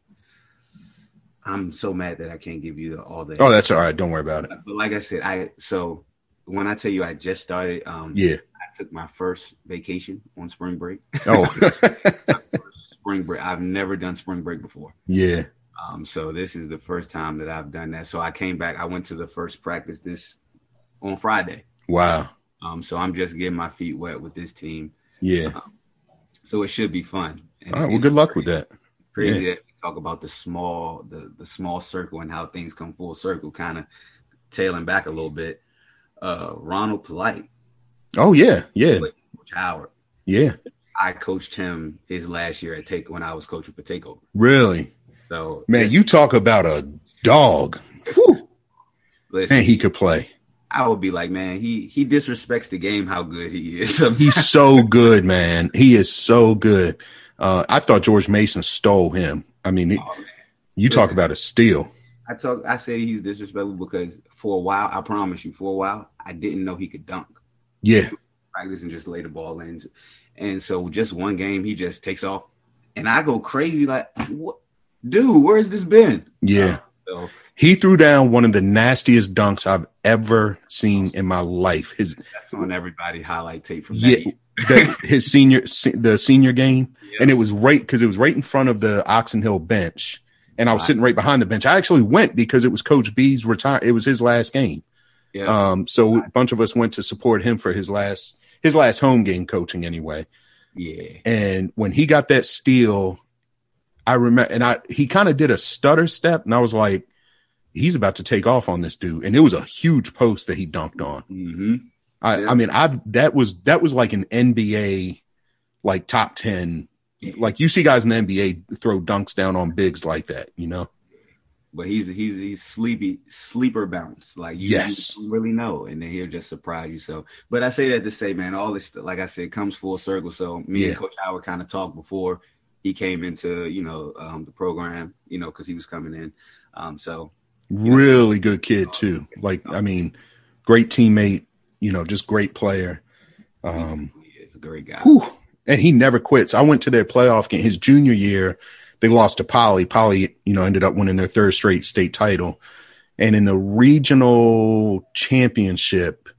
I'm so mad that I can't give you all the. Oh, that's all right. Don't worry about it. But like I said, I so when I tell you I just started, um, yeah, I took my first vacation on spring break. Oh, spring break. I've never done spring break before. Yeah. Um, so this is the first time that I've done that. So I came back. I went to the first practice this on Friday. Wow. Um, so I'm just getting my feet wet with this team. Yeah. Um, so it should be fun. And, all right. Well, good luck with that. Crazy yeah. that talk about the small the the small circle and how things come full circle, kind of tailing back a little bit. Uh, Ronald Polite. Oh yeah, yeah. Coach Howard. Yeah. I coached him his last year at Take when I was coaching for Takeover. Really? So man, you talk about a dog. Whew. Listen, man, he could play. I would be like, man, he he disrespects the game. How good he is. He's so good, man. He is so good. Uh, I thought George Mason stole him. I mean, oh, you Listen, talk about a steal. I talk. I said he's disrespectful because for a while, I promise you, for a while, I didn't know he could dunk. Yeah, practice and just lay the ball in, and so just one game, he just takes off, and I go crazy like, what, dude? Where's this been? Yeah. so, he threw down one of the nastiest dunks I've ever seen in my life. His that's on everybody highlight tape from yeah, the, his senior the senior game, yeah. and it was right because it was right in front of the Oxon Hill bench, and I was sitting right behind the bench. I actually went because it was Coach B's retire. It was his last game. Yeah. Um, so a bunch of us went to support him for his last his last home game coaching anyway. Yeah. And when he got that steal, I remember, and I he kind of did a stutter step, and I was like, he's about to take off on this dude, and it was a huge post that he dunked on. Mm-hmm. I, Yeah. I mean, I that was that was like an NBA like top ten. Like you see guys in the NBA throw dunks down on bigs like that, you know? But he's he's he's sleepy sleeper bounce. Like you, Yes. you really know, and then he'll just surprise you. So, but I say that to say, man, all this like I said comes full circle. So me Yeah. and Coach Howard kind of talked before he came into you know um, the program, you know, because he was coming in. Um, so Really good kid too. Like I mean, great teammate, you know, just great player. Um he is a great guy. Whew. And he never quits. I went to their playoff game his junior year. They lost to Poly. Poly, you know, ended up winning their third straight state title. And in the regional championship,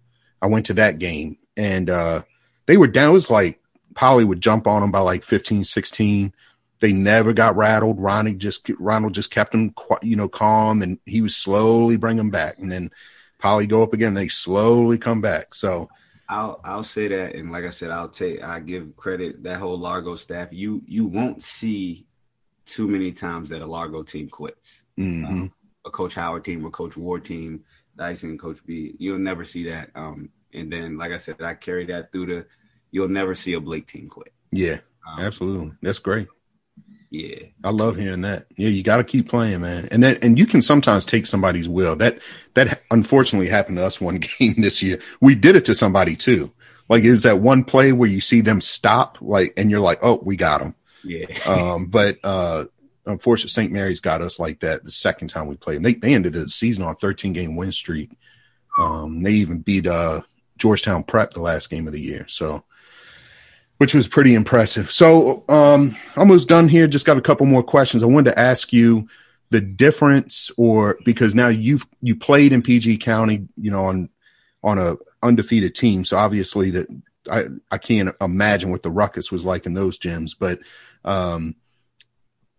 I went to that game and uh they were down. It was like Poly would jump on them by like 15, 16. They never got rattled. Ronnie just Ronald just kept them, qui- you know, calm, and he was slowly bring them back. And then Poly go up again. They slowly come back. So I'll I'll say that, and like I said, I'll take I give credit that whole Largo staff. You you won't see too many times that a Largo team quits. mhm. A Coach Howard team or Coach Ward team, Dyson Coach B. You'll never see that. Um, and then like I said, I carry that through the. You'll never see a Blake team quit. yeah, Um, absolutely. That's great. Yeah, I love hearing that. Yeah, you got to keep playing, man. And then, and you can sometimes take somebody's will. That that unfortunately happened to us one game this year. We did it to somebody too. Like, is that one play where you see them stop, like, and you're like, oh, we got them. yeah. Um, but uh, unfortunately, St. Mary's got us like that the second time we played. They they ended the season on a 13 game win streak. Um, they even beat uh Georgetown Prep the last game of the year. So, which was pretty impressive. So, um, almost done here. Just got a couple more questions. I wanted to ask you the difference, or because now you've you played in PG County, you know, on on a undefeated team. So obviously that I I can't imagine what the ruckus was like in those gyms, but um,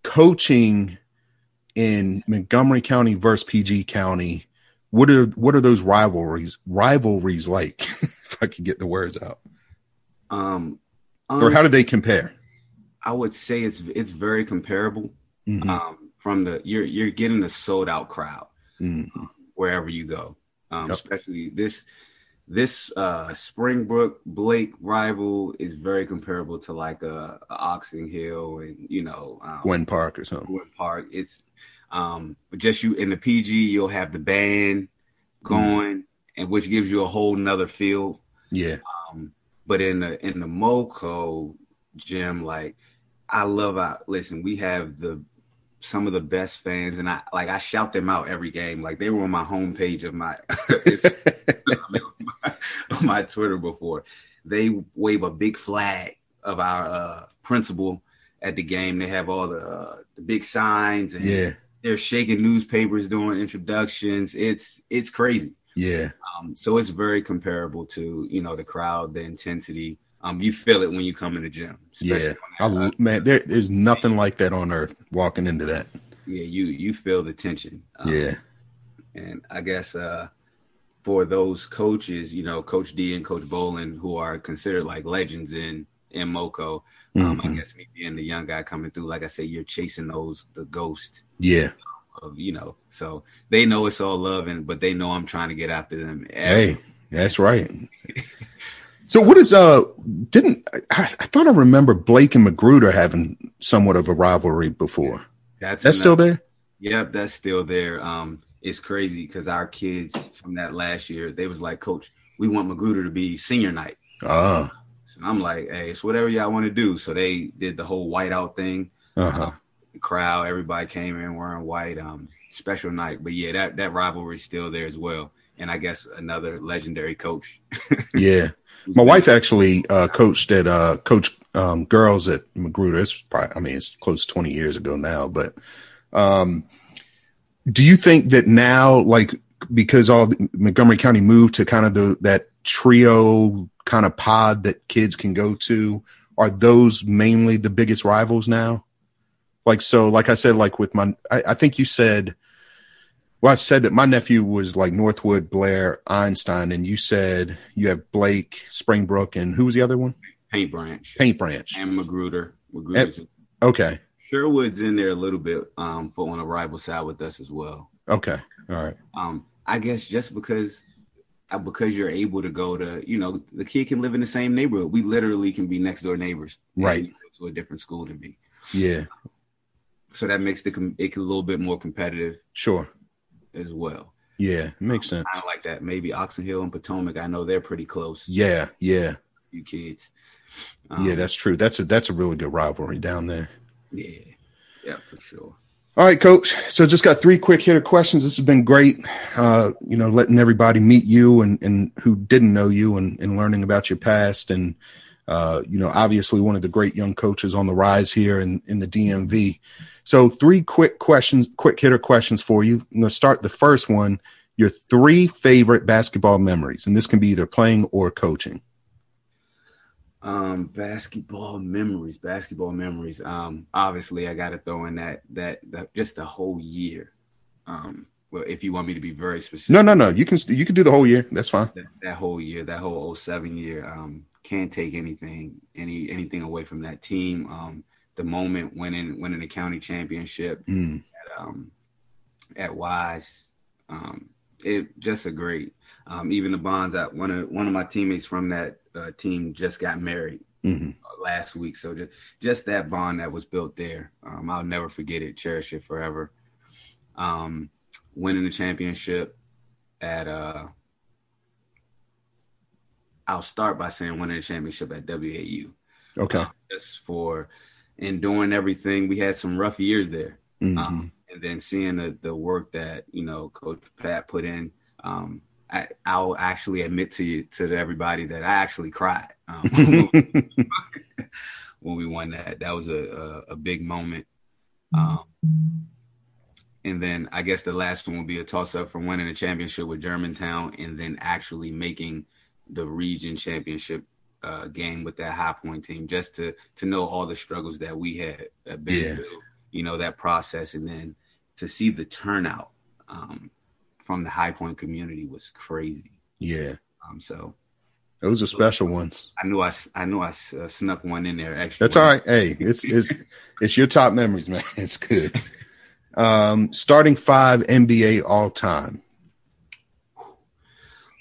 coaching in Montgomery County versus PG County. What are what are those rivalries rivalries like? if I could get the words out, Um, or how do they compare? I would say it's it's very comparable. Mhm. Um, from the you're you're getting a sold out crowd. Mhm. wherever you go. Um, Yep. Especially this this uh, Springbrook Blake rival is very comparable to like a, a Oxon Hill and you know um, Gwynn Park or something. Gwynn Park. It's um, but just you in the PG, you'll have the band going, and which gives you a whole nother feel. Yeah, Um, but in the in the Moco gym, like I love our listen, we have the some of the best fans, and I like I shout them out every game. Like they were on my homepage of my it's, on my Twitter before. They wave a big flag of our uh, principal at the game. They have all the uh, the big signs, and yeah, they're shaking newspapers doing introductions. It's it's crazy. Yeah, Um, so it's very comparable to you know the crowd, the intensity. Um, you feel it when you come in the gym. yeah. I, when that, l- man, there, there's nothing like that on earth. Walking into that, yeah, you you feel the tension. Um, yeah, and I guess uh, for those coaches, you know, Coach D and Coach Bolin, who are considered like legends in in Moco. Um, I Mhm. guess me being the young guy coming through, like I say, you're chasing those the ghost yeah. Of you know. So they know it's all love, and but they know I'm trying to get after them. every- Hey, that's right. So what is uh didn't I, I thought I remember Blake and Magruder having somewhat of a rivalry before. that's That's still there? Yep, that's still there. Um, it's crazy because our kids from that last year, they was like, Coach, we want Magruder to be senior night. Ah, So I'm like, hey, it's whatever y'all want to do. So they did the whole whiteout thing. uh-huh. The crowd, everybody came in wearing white. Um, special night. But yeah, that that rivalry's still there as well. And I guess another legendary coach. Yeah. My wife actually uh coached at uh coach um girls at Magruder. It's probably I mean it's close to 20 years ago now, but um do you think that now like because all Montgomery County moved to kind of the that trio kind of pod that kids can go to are those mainly the biggest rivals now? Like so like I said like with my I, I think you said Well, I said that my nephew was like Northwood, Blair, Einstein, and you said you have Blake, Springbrook, and who was the other one? Paint Branch. Paint Branch. And Magruder. Magruder's and, okay. Sherwood's in there a little bit um, for on the rival side with us as well. Okay. All right. Um, I guess just because uh, because you're able to go to, you know, the kid can live in the same neighborhood. We literally can be next door neighbors. Right. To a different school than me. Yeah. So that makes the it a little bit more competitive. Sure. As well. Yeah, makes sense. I like that. Maybe Oxon Hill and Potomac. I know they're pretty close. Yeah, yeah. You kids. Um, yeah, that's true. That's a that's a really good rivalry down there. Yeah, yeah, for sure. All right, coach. So just got three quick hitter questions. This has been great. Uh, you know, letting everybody meet you and, and who didn't know you and, and learning about your past. And, uh, you know, obviously one of the great young coaches on the rise here in, in the DMV. So three quick questions, quick hitter questions for you. I'm going to start the first one, your three favorite basketball memories. And this can be either playing or coaching. Um, basketball memories, basketball memories. Um, obviously, I got to throw in that, that that just the whole year. Um, well, if you want me to be very specific, no, no, no, you can you can do the whole year. That's fine. That, that whole year, that whole 07 year, um, can't take anything any anything away from that team. Um, the moment winning winning the county championship mm. at, um, at Wise, um, it just a great. Um, even the bonds that one of one of my teammates from that uh, team just got married mm-hmm. last week. So just just that bond that was built there, um, I'll never forget it. Cherish it forever. Um, winning the championship at uh, I'll start by saying winning the championship at WAU. Okay. Um, just for enduring everything. We had some rough years there. Mm-hmm. Um, and then seeing the, the work that, you know, Coach Pat put in, um, I, I'll actually admit to you to everybody that I actually cried um, when we won that. That was a a, a big moment. Um, and then I guess the last one would be a toss up from winning a championship with Germantown and then actually making the region championship uh, game with that high point team, just to to know all the struggles that we had been yeah. through, you know, that process, and then to see the turnout. Um, from the High Point community was crazy. Yeah. Um. So those are special ones. I knew I, I knew I uh, snuck one in there. Actually, that's all right. Hey, it's it's it's your top memories, man. It's good. Um, starting five NBA all time.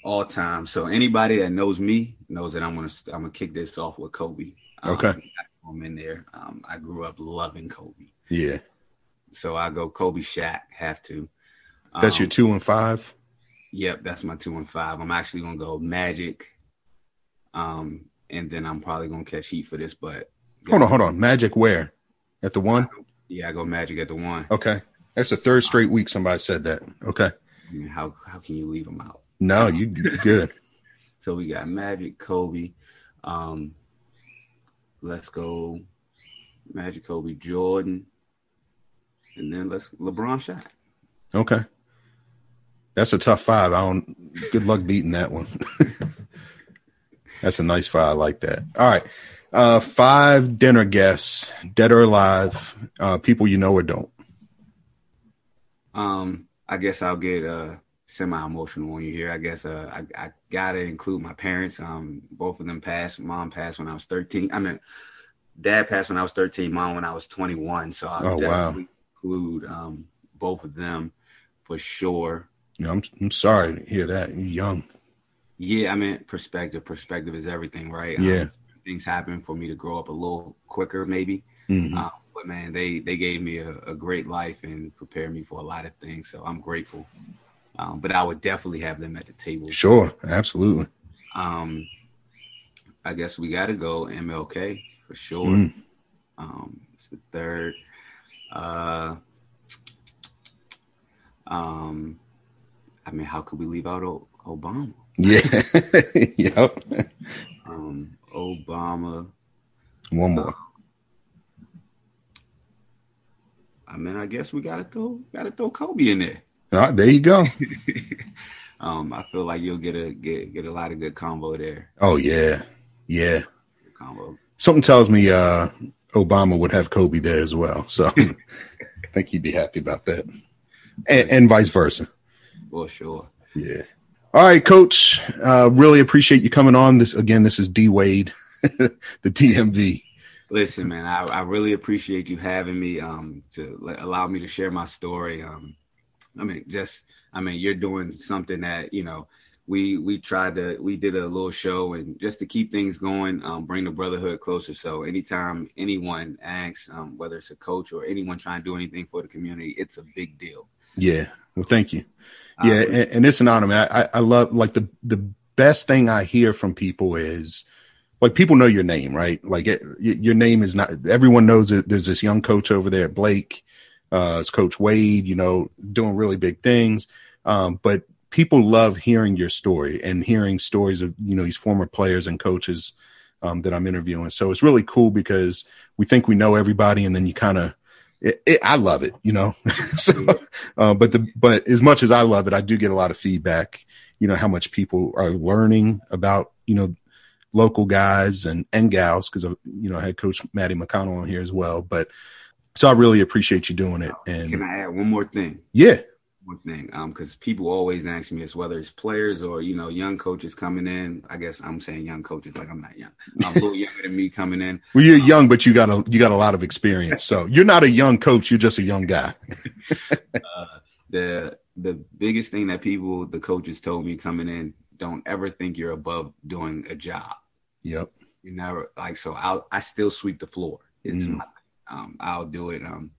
All time. So anybody that knows me knows that I'm gonna I'm gonna kick this off with Kobe. Um, okay. I'm in there. Um, I grew up loving Kobe. Yeah. So I go Kobe, Shaq. Have to. That's um, your two and five. Yep, that's my two and five. I'm actually gonna go Magic, um, and then I'm probably gonna catch heat for this. But hold on, hold on. Magic where? At the one? Yeah, I go Magic at the one. Okay, that's the third straight week somebody said that. Okay. I mean, how how can you leave them out? No, you good. So we got Magic, Kobe. Um, let's go Magic, Kobe, Jordan, and then let's LeBron Shaq. Okay. That's a tough five. I don't. Good luck beating that one. That's a nice five. I like that. All right. Uh, five dinner guests, dead or alive, uh, people you know or don't. Um, I guess I'll get uh semi emotional when you hear. I guess uh I, I gotta include my parents. Um, both of them passed. Mom passed when I was thirteen. I mean, dad passed when I was thirteen. Mom when I was twenty one. So I'll oh, definitely wow. include um both of them for sure. No, I'm I'm sorry to hear that. You're young. Yeah, I mean perspective. Perspective is everything, right? Yeah. Um, things happen for me to grow up a little quicker, maybe. Mm-hmm. Uh, but man, they they gave me a, a, great life and prepared me for a lot of things. So I'm grateful. Um, but I would definitely have them at the table. Sure, absolutely. Um, I guess we got to go MLK for sure. Mm. Um, it's the third. Uh, um, I mean, how could we leave out o- Obama? Yeah. yep. Um, Obama. One more. I mean, I guess we gotta throw gotta throw Kobe in there. Right, there you go. um, I feel like you'll get a get get a lot of good combo there. Oh yeah, yeah. Good combo. Something tells me uh, Obama would have Kobe there as well, so I think he'd be happy about that. and, and vice versa. For sure. Yeah. All right, Coach. Uh, really appreciate you coming on. This again. This is D Wade, the DMV. Listen, man, I, I really appreciate you having me um, to let, allow me to share my story. Um, I mean, just I mean, you're doing something that you know we we tried to we did a little show and just to keep things going, um, bring the brotherhood closer. So anytime anyone asks, um, whether it's a coach or anyone trying to do anything for the community, it's a big deal. Yeah. Well, thank you. Yeah, um, and, and, it's an honor, man. I, I love like the the best thing I hear from people is like people know your name, right? Like it, your name is not everyone knows that there's this young coach over there, Blake. Uh, it's Coach Wade, you know, doing really big things. Um, but people love hearing your story and hearing stories of you know these former players and coaches um, that I'm interviewing. So it's really cool because we think we know everybody, and then you kind of I love it, you know. so, uh, but the but as much as I love it, I do get a lot of feedback. You know how much people are learning about you know local guys and and gals because you know I had Coach Maddie McConnell on here as well. But so I really appreciate you doing it. And can I add one more thing? Yeah. One thing, um, because people always ask me, it's whether it's players or you know young coaches coming in. I guess I'm saying young coaches, like I'm not young. I'm a little younger than me coming in. Well, you're um, young, but you got a you got a lot of experience. So you're not a young coach. You're just a young guy. uh, the the biggest thing that people, the coaches, told me coming in, don't ever think you're above doing a job. Yep. You never like so. I I still sweep the floor. It's mm. my um, I'll do it. Um,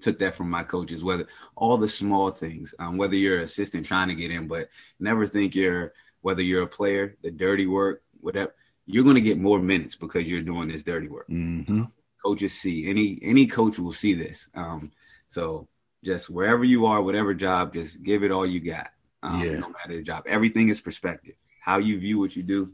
took that from my coaches. Whether all the small things, um, whether you're an assistant trying to get in, but never think you're whether you're a player, the dirty work, whatever. You're going to get more minutes because you're doing this dirty work. Mm-hmm. Coaches see any any coach will see this. Um, so just wherever you are, whatever job, just give it all you got. Um, yeah. No matter the job, everything is perspective. How you view what you do,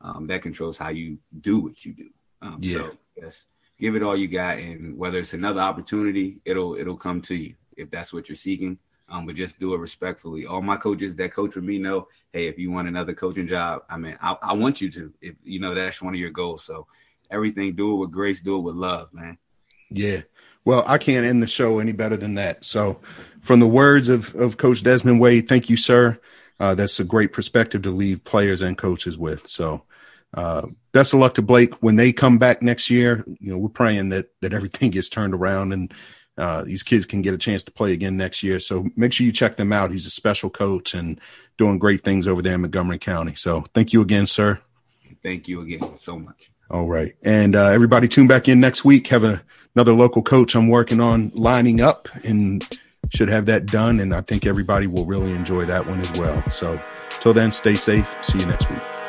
um, that controls how you do what you do. Um, yeah. So yes, give it all you got, and whether it's another opportunity, it'll it'll come to you if that's what you're seeking. Um, but just do it respectfully. All my coaches that coach with me know, hey, if you want another coaching job, I mean, I, I want you to. If you know that's one of your goals, so everything, do it with grace, do it with love, man. Yeah. Well, I can't end the show any better than that. So, from the words of, of Coach Desmond Wade, thank you, sir. Uh, that's a great perspective to leave players and coaches with. So, uh, best of luck to Blake when they come back next year. You know, we're praying that that everything gets turned around and uh, these kids can get a chance to play again next year. So make sure you check them out. He's a special coach and doing great things over there in Montgomery County. So thank you again, sir. Thank you again so much. All right, and uh, everybody tune back in next week. Have a, another local coach I'm working on lining up and should have that done. And I think everybody will really enjoy that one as well. So till then, stay safe. See you next week.